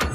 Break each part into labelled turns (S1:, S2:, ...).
S1: you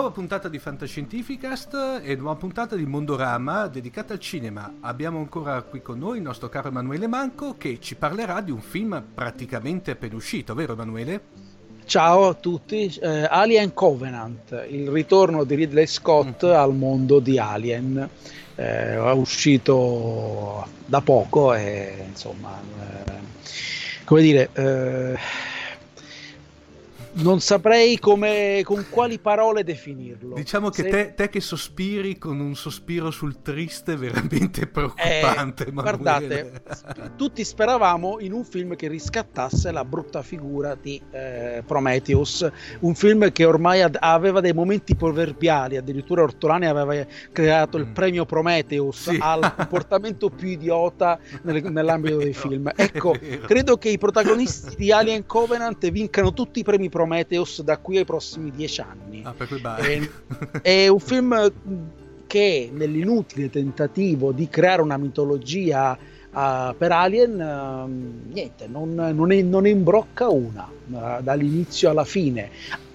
S2: Nuova puntata di Fantascientificast e nuova puntata di Mondorama dedicata al cinema. Abbiamo ancora qui con noi il nostro caro Emanuele Manco che ci parlerà di un film praticamente appena uscito, vero Emanuele?
S3: Ciao a tutti, eh, Alien Covenant, il ritorno di Ridley Scott mm. al mondo di Alien. Eh, è uscito da poco e insomma, eh, come dire eh, non saprei come, con quali parole definirlo.
S2: Diciamo che Se... te, te, che sospiri con un sospiro sul triste veramente preoccupante.
S3: Eh, guardate, tutti speravamo in un film che riscattasse la brutta figura di eh, Prometheus, un film che ormai ad- aveva dei momenti proverbiali, addirittura Ortolani aveva creato il mm. premio Prometheus sì. al comportamento più idiota nel, nell'ambito dei film. Ecco, credo che i protagonisti di Alien Covenant vincano tutti i premi Prometheus Prometheus da qui ai prossimi dieci anni.
S2: Ah,
S3: è, è un film che nell'inutile tentativo di creare una mitologia uh, per Alien, uh, niente, non, non, è, non, imbrocca una uh, dall'inizio alla fine.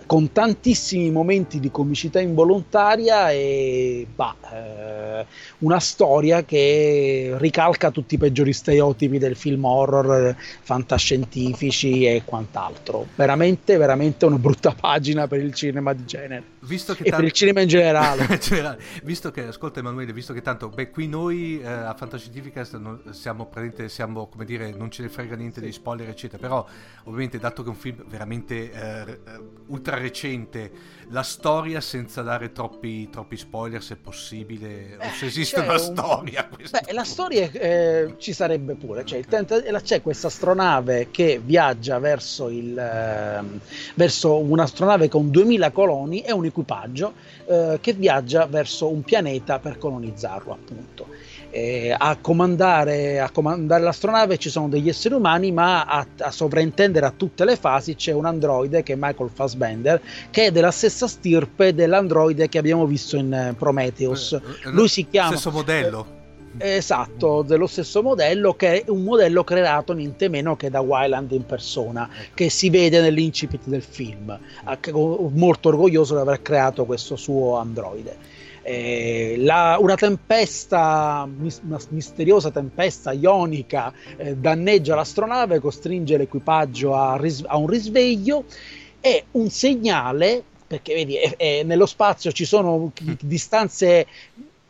S3: Con tantissimi momenti di comicità involontaria e bah, eh, una storia che ricalca tutti i peggiori stereotipi del film horror, fantascientifici e quant'altro. Veramente, veramente una brutta pagina per il cinema di genere.
S2: Visto che
S3: e tanto... per il cinema in generale.
S2: generale. Visto che, ascolta Emanuele, visto che tanto, beh, qui noi eh, a Fantascientificast non, siamo, siamo, come dire, non ce ne frega niente sì. dei spoiler, eccetera, però ovviamente dato che è un film veramente eh, eh ultra recente, la storia senza dare troppi, troppi spoiler se possibile, o se esiste una un... storia.
S3: Beh, la storia eh, ci sarebbe pure, cioè, tenta... c'è questa astronave che viaggia verso, il, eh, verso un'astronave con 2000 coloni e un equipaggio eh, che viaggia verso un pianeta per colonizzarlo appunto. Eh, a, comandare, a, comandare, l'astronave ci sono degli esseri umani, ma a, a, sovrintendere a tutte le fasi c'è un androide che è Michael Fassbender, che è della stessa stirpe dell'androide che abbiamo visto in eh, Prometheus.
S2: Eh, eh, Lui si chiama. Stesso modello.
S3: Esatto, dello stesso modello che è un modello creato niente meno che da Wyland in persona, ecco. che si vede nell'incipit del film, molto orgoglioso di aver creato questo suo androide. Eh, la, una tempesta, una misteriosa tempesta ionica eh, danneggia l'astronave, costringe l'equipaggio a, ris- a un risveglio e un segnale perché vedi, è, è, nello spazio ci sono distanze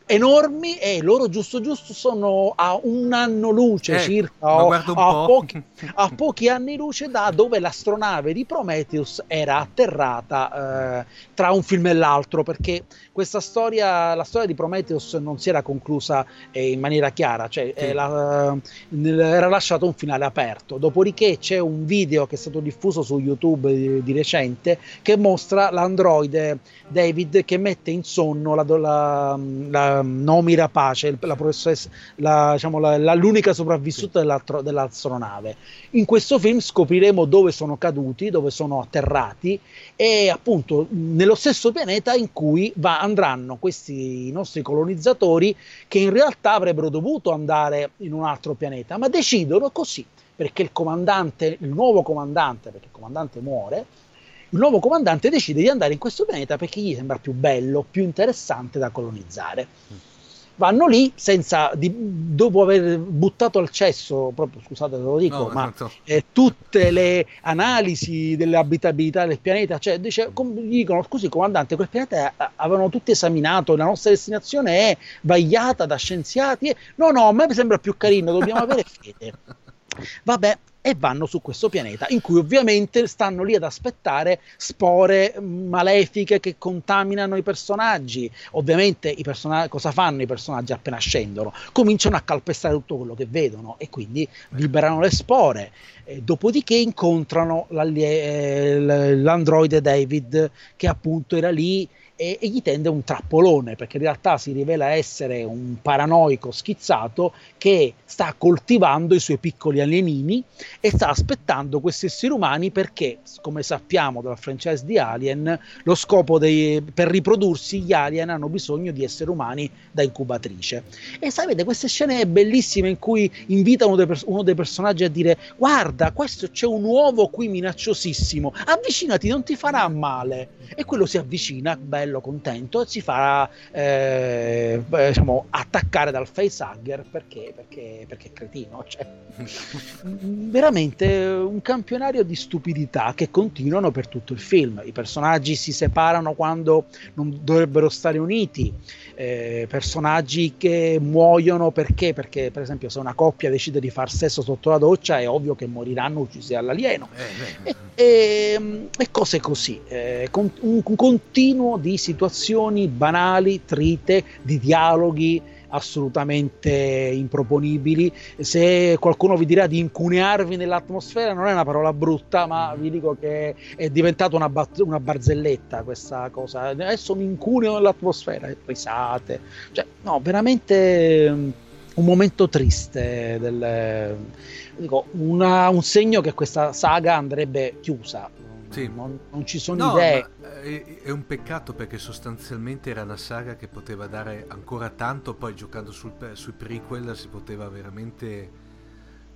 S3: enormi e loro giusto giusto sono a un anno luce eh, circa o a, pochi, a, pochi, anni luce da dove l'astronave di Prometheus era atterrata eh, tra un film e l'altro perché questa storia la storia di Prometheus non si era conclusa eh, in maniera chiara cioè sì. la, era lasciato un finale aperto dopodiché c'è un video che è stato diffuso su YouTube di, di recente che mostra l'androide David che mette in sonno la, la, la Nomi Rapace, la professoressa, la, diciamo, la, l'unica sopravvissuta sì. dell'astronave. In questo film scopriremo dove sono caduti, dove sono atterrati e appunto nello stesso pianeta in cui va, andranno questi nostri colonizzatori che in realtà avrebbero dovuto andare in un altro pianeta, ma decidono così perché il comandante, il nuovo comandante, perché il comandante muore, il nuovo comandante decide di andare in questo pianeta perché gli sembra più bello, più interessante da colonizzare. Vanno lì senza, di, dopo aver buttato al cesso, proprio scusate se lo dico, no, ma eh, tutte le analisi dell'abitabilità del pianeta, cioè dice, com, gli dicono scusi comandante, quel pianeta eh, avevano tutti esaminato, la nostra destinazione è vagliata da scienziati, e, no no, a me sembra più carino, dobbiamo avere fede. Vabbè, e vanno su questo pianeta in cui ovviamente stanno lì ad aspettare spore malefiche che contaminano i personaggi. Ovviamente i personaggi cosa fanno i personaggi appena scendono? Cominciano a calpestare tutto quello che vedono e quindi liberano le spore. Eh, dopodiché incontrano eh, l'androide David che appunto era lì e, e, gli tende un trappolone perché in realtà si rivela essere un paranoico schizzato che sta coltivando i suoi piccoli alienini e sta aspettando questi esseri umani perché, come sappiamo dalla franchise di Alien, lo scopo dei, per riprodursi gli alien hanno bisogno di esseri umani da incubatrice. E sapete, queste scene bellissime in cui invita uno dei, uno dei personaggi a dire guarda, questo c'è un uovo qui minacciosissimo, avvicinati, non ti farà male. E quello si avvicina, bello bello, contento e si fa eh, diciamo, attaccare dal facehugger perché, perché, perché è cretino. Cioè, veramente un campionario di stupidità che continuano per tutto il film. I personaggi si separano quando non dovrebbero stare uniti. Eh, personaggi che muoiono perché? Perché, per esempio, se una coppia decide di far sesso sotto la doccia, è ovvio che moriranno uccisi dall'alieno. Eh, e, e, e, cose così. Eh, con, un, un continuo di situazioni banali, trite, di dialoghi assolutamente improponibili. Se qualcuno vi dirà di incunearvi nell'atmosfera, non è una parola brutta, ma vi dico che è diventata una, bat- una barzelletta questa cosa. Adesso mi incuneo nell'atmosfera, risate. Cioè, no, veramente mm, un momento triste. Del, dico, una, un segno che questa saga andrebbe chiusa sì. non, non, ci sono no, idee.
S2: È, è, un peccato perché sostanzialmente era una saga che poteva dare ancora tanto, poi giocando sul, sui prequel si poteva veramente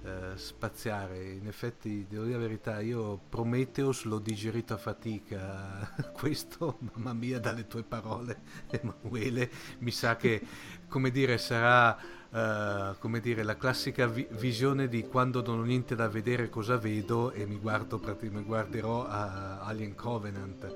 S2: eh, spaziare. In effetti, devo dire la verità, io Prometheus l'ho digerito a fatica. Questo, mamma mia, dalle tue parole, Emanuele, mi sa che, come dire, sarà... Uh, come dire, la classica vi- visione di quando non ho niente da vedere cosa vedo e mi, guardo, mi guarderò a Alien Covenant.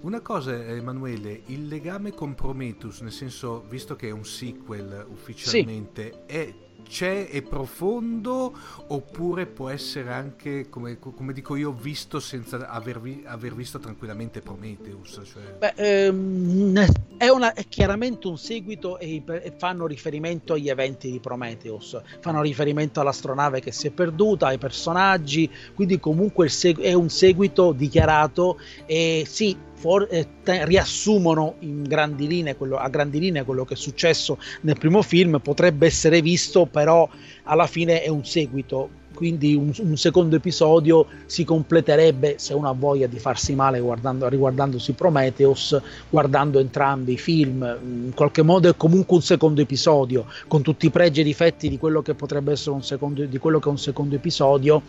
S2: Una cosa, Emanuele, il legame con Prometheus, nel senso, visto che è un sequel ufficialmente, sì. è c'è, è profondo oppure può essere anche, come, come dico io, visto senza aver, vi, aver visto tranquillamente Prometheus? Cioè...
S3: Beh, ehm, è, una, è, chiaramente un seguito e, e, fanno riferimento agli eventi di Prometheus, fanno riferimento all'astronave che si è perduta, ai personaggi, quindi comunque seg- è un seguito dichiarato e sì, for- eh, te- riassumono grandi linee quello, a grandi linee quello che è successo nel primo film, potrebbe essere visto, però alla fine è un seguito. Quindi un, un secondo episodio si completerebbe se uno ha voglia di farsi male guardando, riguardandosi Prometheus, guardando entrambi i film. In qualche modo è comunque un secondo episodio, con tutti i pregi e difetti di quello che potrebbe essere un secondo, di quello che è un secondo episodio.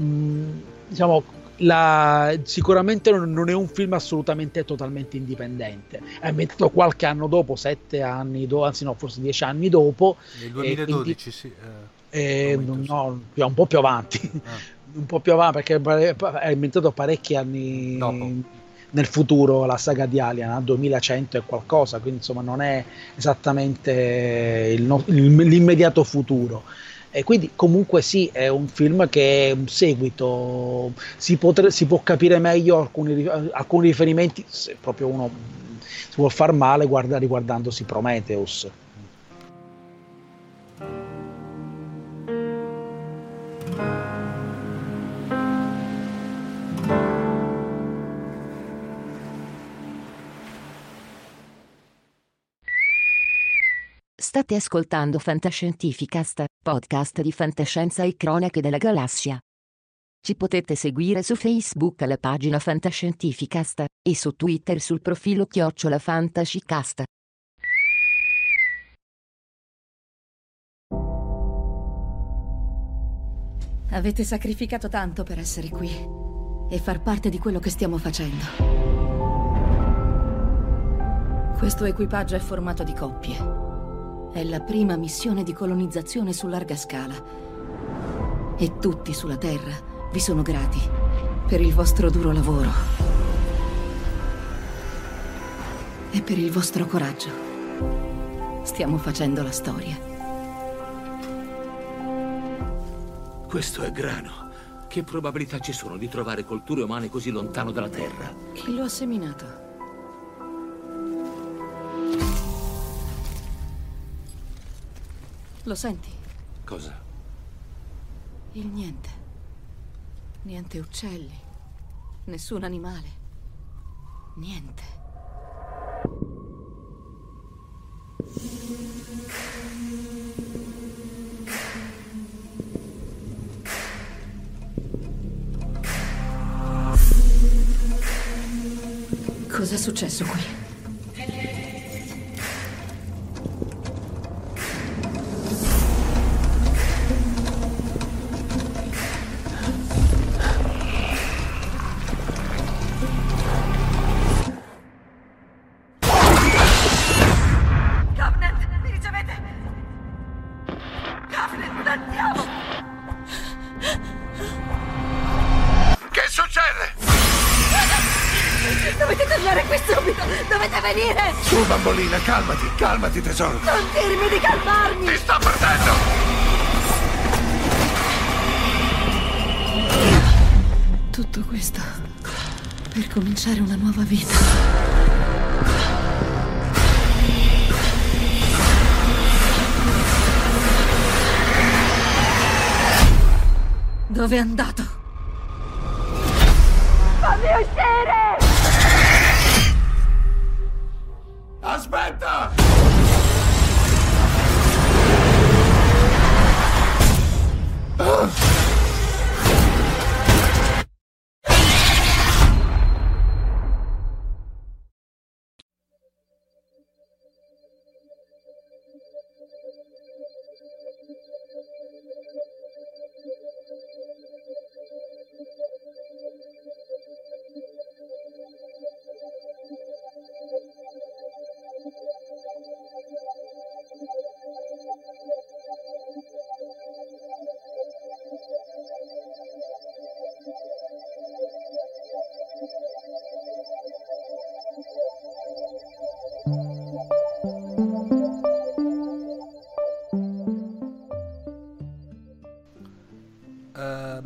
S3: Mm, diciamo, la, sicuramente non, è un film assolutamente totalmente indipendente. È ambientato qualche anno dopo, sette anni dopo, anzi no, forse dieci anni dopo.
S2: Nel 2012, quindi, sì.
S3: Eh, no, un po' più avanti. Ah. un po' più avanti perché è ambientato parecchi anni dopo. nel futuro la saga di Alien, al 2100 e qualcosa, quindi insomma non è esattamente il, l'immediato futuro. E quindi comunque sì, è un film che è un seguito, si, potre, si può capire meglio alcuni, alcuni, riferimenti se proprio uno si vuole far male guarda, riguardandosi Prometheus.
S4: State ascoltando Fantascientificast, podcast di fantascienza e cronache della galassia. Ci potete seguire su Facebook alla pagina Fantascientificast e su Twitter sul profilo Chiocciola Fantascicast.
S5: Avete sacrificato tanto per essere qui e far parte di quello che stiamo facendo. Questo equipaggio è formato di coppie è la prima missione di colonizzazione su larga scala. E tutti sulla Terra vi sono grati per il vostro duro lavoro e per il vostro coraggio. Stiamo facendo la storia.
S6: Questo è grano. Che probabilità ci sono di trovare colture umane così lontano dalla Terra?
S5: Chi lo ha seminato? Lo senti?
S6: Cosa?
S5: Il niente. Niente uccelli. Nessun animale. Niente. Cos'è successo qui?
S6: Calmati, calmati tesoro.
S5: Non dirmi di calmarmi!
S6: Ti sto perdendo!
S5: Tutto questo per cominciare una nuova vita. Dove è andato? Fammi uscire!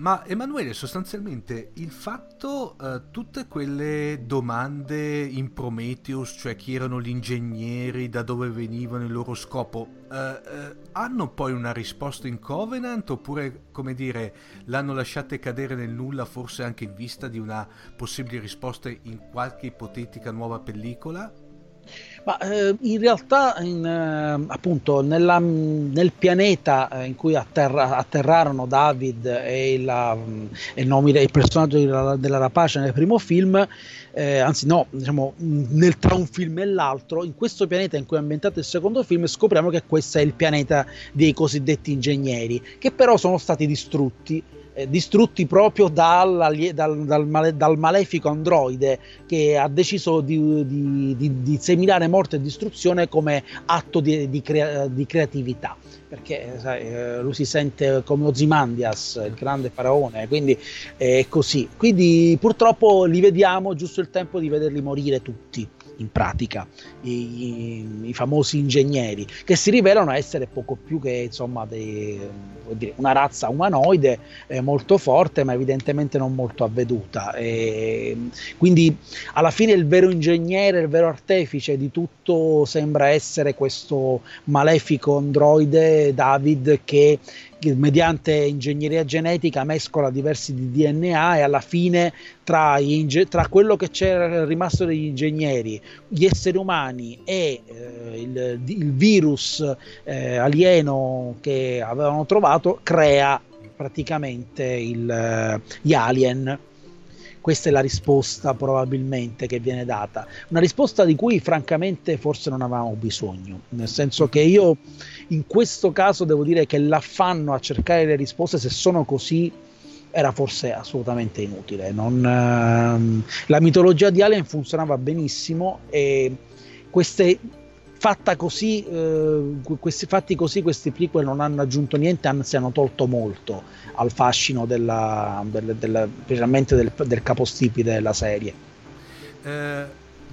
S2: Ma Emanuele, sostanzialmente il fatto, uh, tutte quelle domande in Prometheus, cioè chi erano gli ingegneri, da dove venivano, il loro scopo, uh, uh, hanno poi una risposta in Covenant oppure, come dire, l'hanno lasciate cadere nel nulla forse anche in vista di una possibile risposta in qualche ipotetica nuova pellicola?
S3: Ma eh, in realtà, in, eh, appunto, nella, nel pianeta eh, in cui atterra, atterrarono David e, la, e il, nome, il, personaggio della, della, rapace nel primo film, eh, anzi, no, diciamo, nel, tra un film e l'altro, in questo pianeta in cui è ambientato il secondo film, scopriamo che questo è il pianeta dei cosiddetti ingegneri, che però sono stati distrutti eh, distrutti proprio dal, dal, dal, male, dal, malefico androide che ha deciso di, di, di, di, seminare morte e distruzione come atto di, crea, creatività perché sai, eh, lui si sente come Ozymandias, il grande faraone, quindi è così. Quindi purtroppo li vediamo giusto il tempo di vederli morire tutti in pratica i, i, famosi ingegneri che si rivelano essere poco più che insomma dei, dire, una razza umanoide eh, molto forte ma evidentemente non molto avveduta. E, quindi alla fine il vero ingegnere il vero artefice di tutto sembra essere questo malefico androide David che mediante ingegneria genetica mescola diversi di DNA e alla fine tra, inge- tra quello che c'è rimasto degli ingegneri, gli esseri umani e eh, il, il, virus eh, alieno che avevano trovato crea praticamente il, gli alien questa è la risposta probabilmente che viene data. Una risposta di cui francamente forse non avevamo bisogno, nel senso che io in questo caso devo dire che l'affanno a cercare le risposte, se sono così, era forse assolutamente inutile. Non, ehm, la mitologia di Alien funzionava benissimo e queste fatta così, eh, questi fatti così, questi prequel non hanno aggiunto niente, anzi hanno tolto molto al fascino della, del, del, del, del capostipite della serie.
S2: Eh,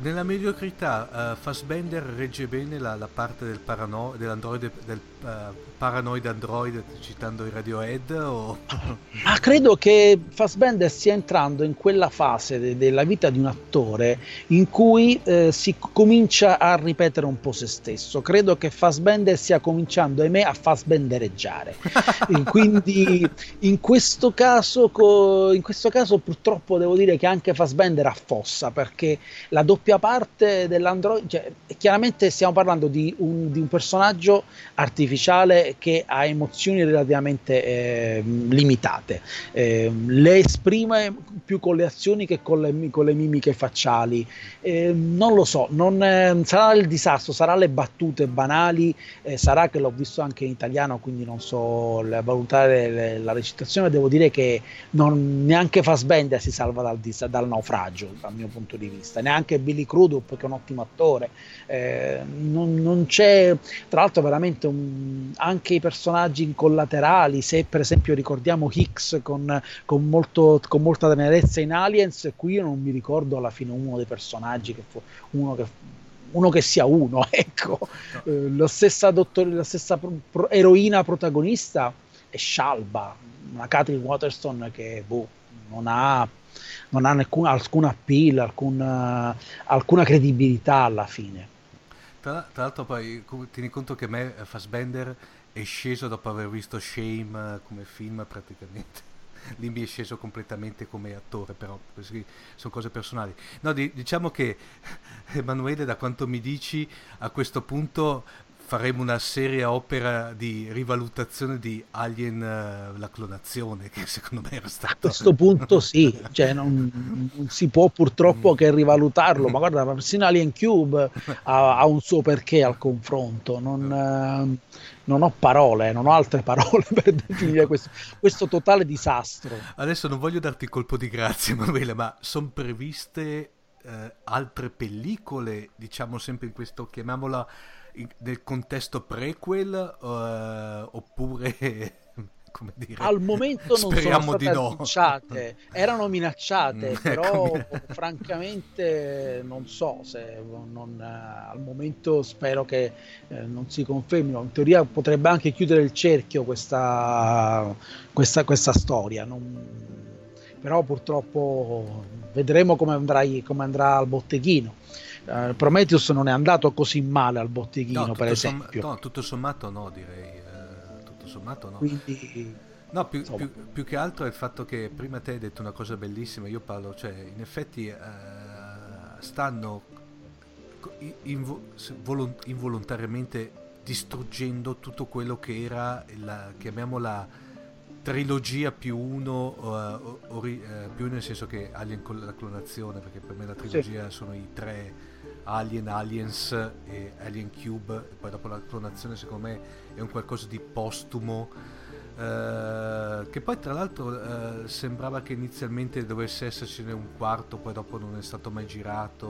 S2: nella mediocrità, uh, Fassbender regge bene la, la parte del parano- dell'androide, del uh, paranoid android, citando i Radiohead? O...
S3: Ma credo che Fassbender stia entrando in quella fase de- della vita di un attore in cui eh, si comincia a ripetere un po' se stesso. Credo che Fassbender stia cominciando, ahimè, a Fassbendereggiare. Quindi in questo, caso, co- in questo caso, purtroppo, devo dire che anche Fassbender affossa perché la doppia doppia parte dell'android, cioè, chiaramente stiamo parlando di un, di un, personaggio artificiale che ha emozioni relativamente eh, limitate, eh, le esprime più con le azioni che con le, con le mimiche facciali, eh, non lo so, non, eh, sarà il disastro, sarà le battute banali, eh, sarà che l'ho visto anche in italiano, quindi non so valutare le, la recitazione, devo dire che non, neanche Fassbender si salva dal, dal naufragio dal mio punto di vista, neanche Billy Crudup che è un ottimo attore. Eh, non, non, c'è tra l'altro veramente un, anche i personaggi collaterali se per esempio ricordiamo Hicks con, con, molto, con molta tenerezza in Aliens qui io non mi ricordo alla fine uno dei personaggi che fu uno che uno che sia uno, ecco. No. Eh, la stessa, dottor- la stessa pro- pro- eroina protagonista è Shalba, una Catherine Waterston che boh, non ha non ha alcun, alcun appeal, alcun, uh, alcuna credibilità alla fine.
S2: Tra, tra, l'altro poi tieni conto che me eh, Fassbender è sceso dopo aver visto Shame eh, come film praticamente. Lì mi è sceso completamente come attore, però sono cose personali. No, di, diciamo che Emanuele, da quanto mi dici, a questo punto faremo una seria opera di rivalutazione di Alien uh, la clonazione che secondo me era stato
S3: a questo punto sì cioè non, non, si può purtroppo che rivalutarlo ma guarda persino Alien Cube ha, ha un suo perché al confronto non, uh, non, ho parole non ho altre parole per definire questo, questo totale disastro.
S2: Adesso non voglio darti colpo di grazia Emanuele ma sono previste uh, altre pellicole diciamo sempre in questo chiamiamola nel contesto prequel uh, oppure come dire.
S3: Al momento non
S2: Speriamo
S3: sono state
S2: no.
S3: annunciate, erano minacciate,
S2: Mm,
S3: però
S2: ecco,
S3: francamente non so se non, eh, al momento spero che eh, non si confermino. In teoria potrebbe anche chiudere il cerchio questa, questa, questa storia. non- però purtroppo vedremo come, andrai- come andrà al botteghino. Eh, Prometheus non è andato così male al botteghino,
S2: No,
S3: per
S2: tutto somm-
S3: esempio.
S2: no, tutto sommato no, direi. eh, tutto sommato no.
S3: Quindi
S2: No, più, più- più che altro è il fatto che prima te hai detto una cosa bellissima, io parlo, cioè in effetti eh, stanno invo- volon- involontariamente distruggendo tutto quello che era la, chiamiamola trilogia più uno, o- ori- eh, più uno nel senso che Alien con la clonazione, perché per me la trilogia sono i tre Alien, Aliens e Alien Cube, e poi dopo la clonazione secondo me è un qualcosa di postumo. eh, che poi tra l'altro eh, sembrava che inizialmente dovesse essercene un quarto, poi dopo non è stato mai girato.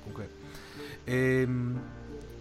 S2: Comunque, Ehm,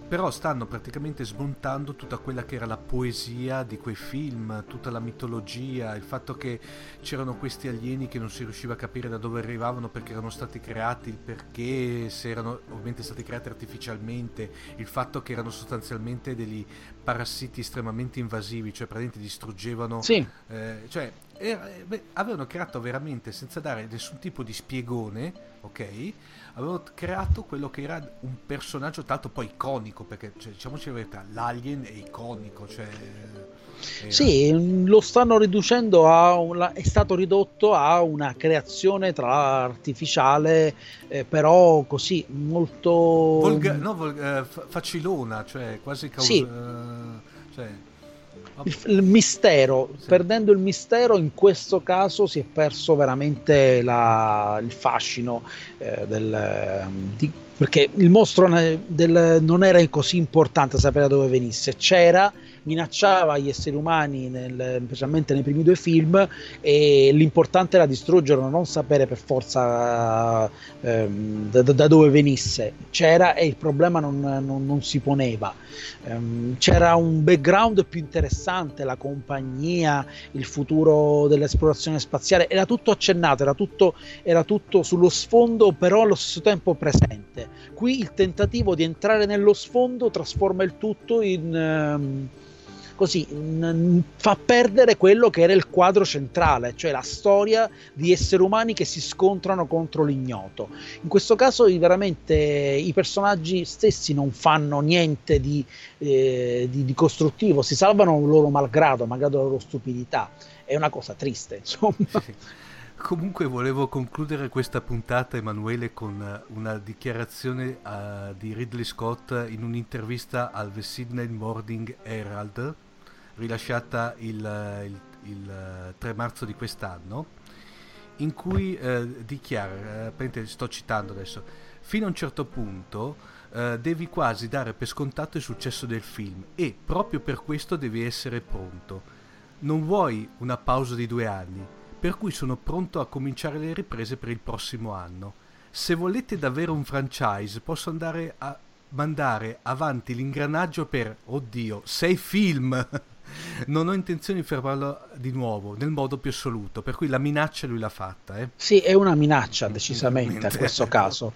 S2: però stanno praticamente smontando tutta quella che era la poesia di quei film, tutta la mitologia, il fatto che c'erano questi alieni che non si riusciva a capire da dove arrivavano perché erano stati creati, il perché, se erano ovviamente stati creati artificialmente, il fatto che erano sostanzialmente degli parassiti estremamente invasivi, cioè praticamente distruggevano
S3: sì,
S2: eh, cioè, era- eh, beh, avevano creato veramente, senza dare nessun tipo di spiegone, ok? Avevano creato quello che era un personaggio, l'altro poi iconico, perché cioè, diciamoci la verità, l'alien è iconico, cioè... era-
S3: Sì, lo stanno riducendo a una, è stato ridotto a una creazione tra artificiale, eh, però così molto
S2: Volga- no, vol- eh, fa- facilona, cioè quasi causa...
S3: Sì.
S2: eh, cioè,
S3: il, mistero.
S2: Sì.
S3: Perdendo il mistero, in questo caso si è perso veramente la- il fascino eh, del, di- perché il mostro del- non era così importante sapere da dove venisse, c'era. Minacciava gli esseri umani, nel- specialmente nei primi due film, e l'importante era distruggerlo, non sapere per forza ehm, da, da dove venisse. C'era e il problema non, non- non si poneva. Ehm, c'era un background più interessante, la compagnia, il futuro dell'esplorazione spaziale, era tutto accennato, era tutto, era tutto sullo sfondo, però allo stesso tempo presente. Qui il tentativo di entrare nello sfondo trasforma il tutto in... ehm, Così in- fa perdere quello che era il quadro centrale, cioè la storia di esseri umani che si scontrano contro l'ignoto. In questo caso veramente i personaggi stessi non fanno niente di, eh, di- di costruttivo, si salvano loro malgrado, malgrado la loro stupidità. È una cosa triste, insomma.
S2: Comunque volevo concludere questa puntata, Emanuele, con eh, una dichiarazione eh, di Ridley Scott in un'intervista al The Sydney Morning Herald, rilasciata il, eh, il- il, eh, 3 marzo di quest'anno, in cui eh, dichiara, praticamente sto citando adesso, fino a un certo punto devi quasi dare per scontato il successo del film e proprio per questo devi essere pronto. Non vuoi una pausa di due anni, per cui sono pronto a cominciare le riprese per il prossimo anno. Se volete davvero un franchise, posso andare a mandare avanti l'ingranaggio per, oddio, sei film! non ho intenzione di fermarlo di nuovo, nel modo più assoluto, per cui la minaccia lui l'ha fatta, eh.
S3: Sì, è una minaccia decisamente in questo caso.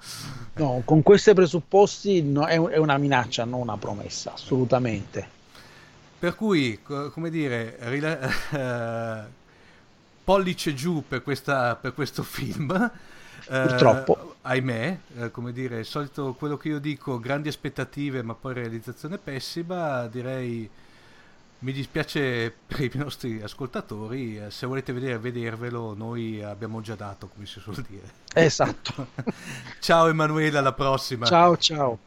S3: No, con questi presupposti no, è, un- è una minaccia, non una promessa, assolutamente.
S2: Per cui, co- come dire, rila- eh, pollice giù per, questa, per questo film. Eh,
S3: Purtroppo.
S2: ahimè, eh, come dire, il solito quello che io dico, grandi aspettative ma poi realizzazione pessima, direi mi dispiace per i nostri ascoltatori, eh, se volete vedere, vedervelo, noi abbiamo già dato, come si suol dire.
S3: Esatto.
S2: Ciao Emanuele, alla prossima.
S3: Ciao, ciao.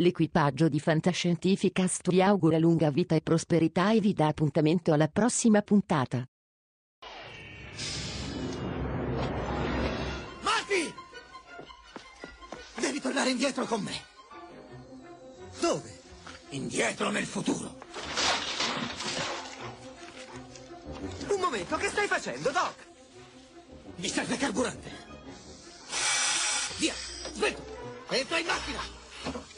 S4: L'equipaggio di Fantascientificast vi augura lunga vita e prosperità e vi dà appuntamento alla prossima puntata.
S7: Marty! Devi tornare indietro con me. Dove? Indietro nel futuro.
S8: Un momento, che stai facendo, Doc?
S7: Mi serve carburante. Via, smetto. Entra in macchina.